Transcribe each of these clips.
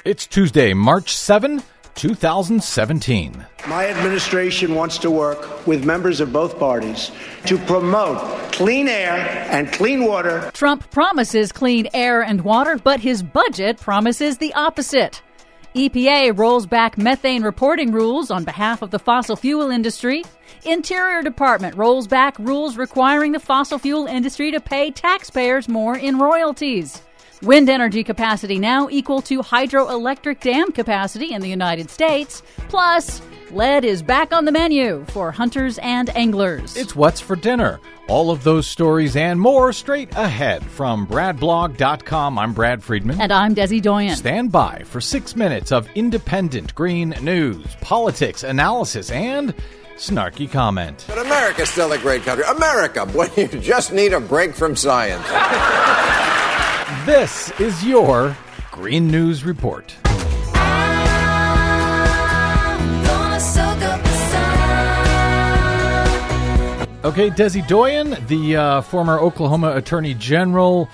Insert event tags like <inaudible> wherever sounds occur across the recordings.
work. It's Tuesday, March 7, 2017. My administration wants to work with members of both parties to promote clean air and clean water. Trump promises clean air and water, but his budget promises the opposite. EPA rolls back methane reporting rules on behalf of the fossil fuel industry. Interior Department rolls back rules requiring the fossil fuel industry to pay taxpayers more in royalties. Wind energy capacity now equal to hydroelectric dam capacity in the United States. Plus, lead is back on the menu for hunters and anglers. It's What's for Dinner. All of those stories and more straight ahead from BradBlog.com. I'm Brad Friedman. And I'm Desi Doyen. Stand by for six minutes of independent green news, politics, analysis, and snarky comment. But America's still a great country. America, when <laughs> you just need a break from science. <laughs> This is your Green News Report. Okay, Desi Doyen, the uh, former Oklahoma Attorney General,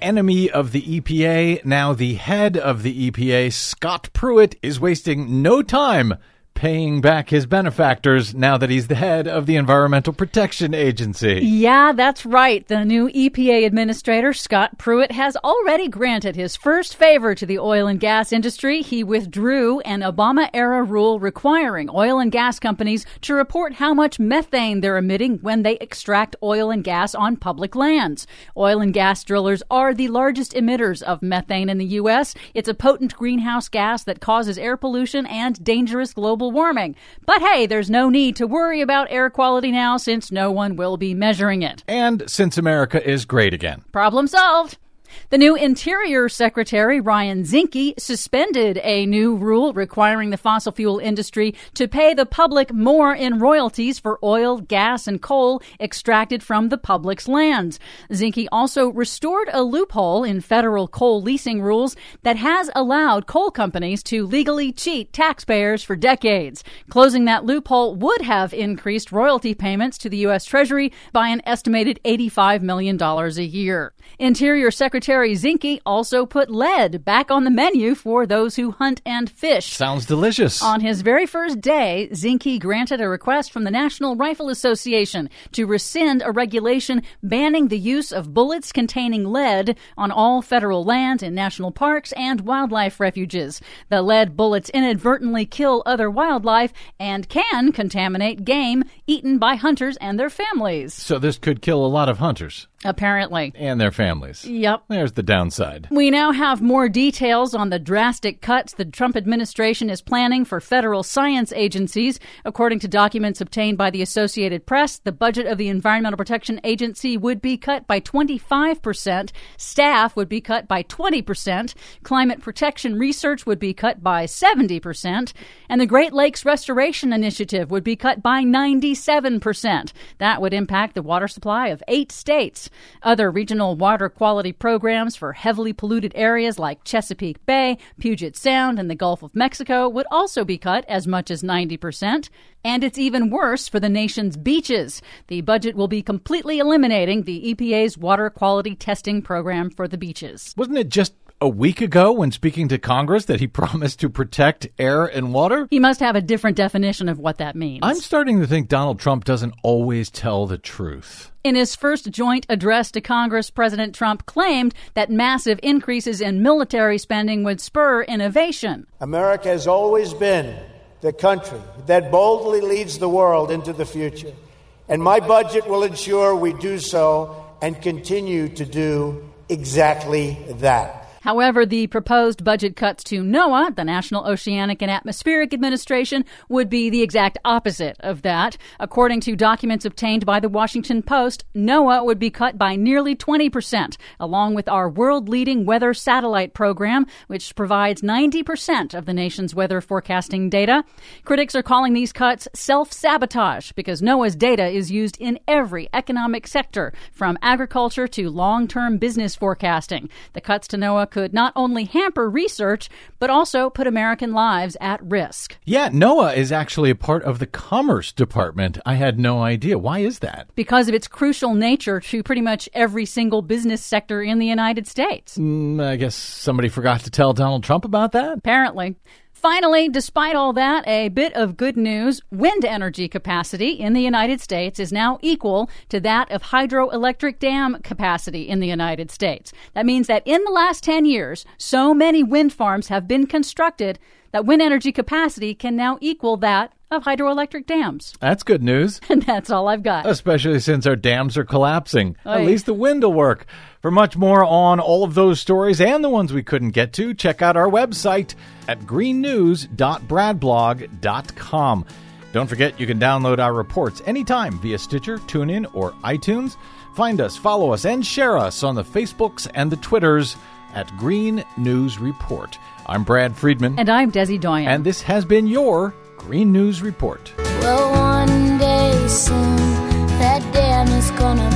enemy of the EPA, now the head of the EPA, Scott Pruitt, is wasting no time paying back his benefactors now that he's the head of the Environmental Protection Agency. Yeah, that's right. The new EPA administrator, Scott Pruitt, has already granted his first favor to the oil and gas industry. He withdrew an Obama era rule requiring oil and gas companies to report how much methane they're emitting when they extract oil and gas on public lands. Oil and gas drillers are the largest emitters of methane in the U.S. It's a potent greenhouse gas that causes air pollution and dangerous global global warming. But hey, there's no need to worry about air quality now since no one will be measuring it. And since America is great again. Problem solved. The new Interior Secretary, Ryan Zinke, suspended a new rule requiring the fossil fuel industry to pay the public more in royalties for oil, gas, and coal extracted from the public's lands. Zinke also restored a loophole in federal coal leasing rules that has allowed coal companies to legally cheat taxpayers for decades. Closing that loophole would have increased royalty payments to the U.S. Treasury by an estimated $85 million a year. Interior Secretary Secretary Zinke also put lead back on the menu for those who hunt and fish. Sounds delicious. On his very first day, Zinke granted a request from the National Rifle Association to rescind a regulation banning the use of bullets containing lead on all federal land in national parks and wildlife refuges. The lead bullets inadvertently kill other wildlife and can contaminate game eaten by hunters and their families. So this could kill a lot of hunters. Apparently. And their families. Yep. There's the downside. We now have more details on the drastic cuts the Trump administration is planning for federal science agencies. According to documents obtained by the Associated Press, the budget of the Environmental Protection Agency would be cut by 25%, staff would be cut by 20%, climate protection research would be cut by 70%, and the Great Lakes Restoration Initiative would be cut by 97%. That would impact the water supply of eight states. Other regional water quality programs for heavily polluted areas like Chesapeake Bay, Puget Sound, and the Gulf of Mexico would also be cut as much as 90%. And it's even worse for the nation's beaches. The budget will be completely eliminating the EPA's water quality testing program for the beaches. Wasn't it just a week ago when speaking to Congress that he <laughs> promised to protect air and water? He must have a different definition of what that means. I'm starting to think Donald Trump doesn't always tell the truth. In his first joint address to Congress, President Trump claimed that massive increases in military spending would spur innovation. America has always been the country that boldly leads the world into the future. And my budget will ensure we do so and continue to do exactly that. However, the proposed budget cuts to NOAA, the National Oceanic and Atmospheric Administration, would be the exact opposite of that. According to documents obtained by the Washington Post, NOAA would be cut by nearly 20%, along with our world leading weather satellite program, which provides 90% of the nation's weather forecasting data. Critics are calling these cuts self sabotage because NOAA's data is used in every economic sector, from agriculture to long term business forecasting. The cuts to NOAA NOAA could not only hamper research, but also put American lives at risk. Yeah, NOAA is actually a part of the Commerce Department. I had no idea. Why is that? Because of its crucial nature to pretty much every single business sector in the United States. Mm, I guess somebody forgot to tell Donald Trump about that? Apparently. Finally, despite all that, a bit of good news. Wind energy capacity in the United States is now equal to that of hydroelectric dam capacity in the United States. That means that in the last 10 years, so many wind farms have been constructed that wind energy capacity can now equal that of hydroelectric dams. <laughs> That's good news. And that's all I've got. Especially since our dams are collapsing. Oy. At least the wind will work. For much more on all of those stories and the ones we couldn't get to, check out our website at greennews.bradblog.com. Don't forget you can download our reports anytime via Stitcher, TuneIn, or iTunes. Find us, follow us, and share us on the Facebooks and the Twitters at Green News Report. I'm Brad Friedman. And I'm Desi Doyen. And this has been your Green News Report. Well, one day soon, that dam is gonna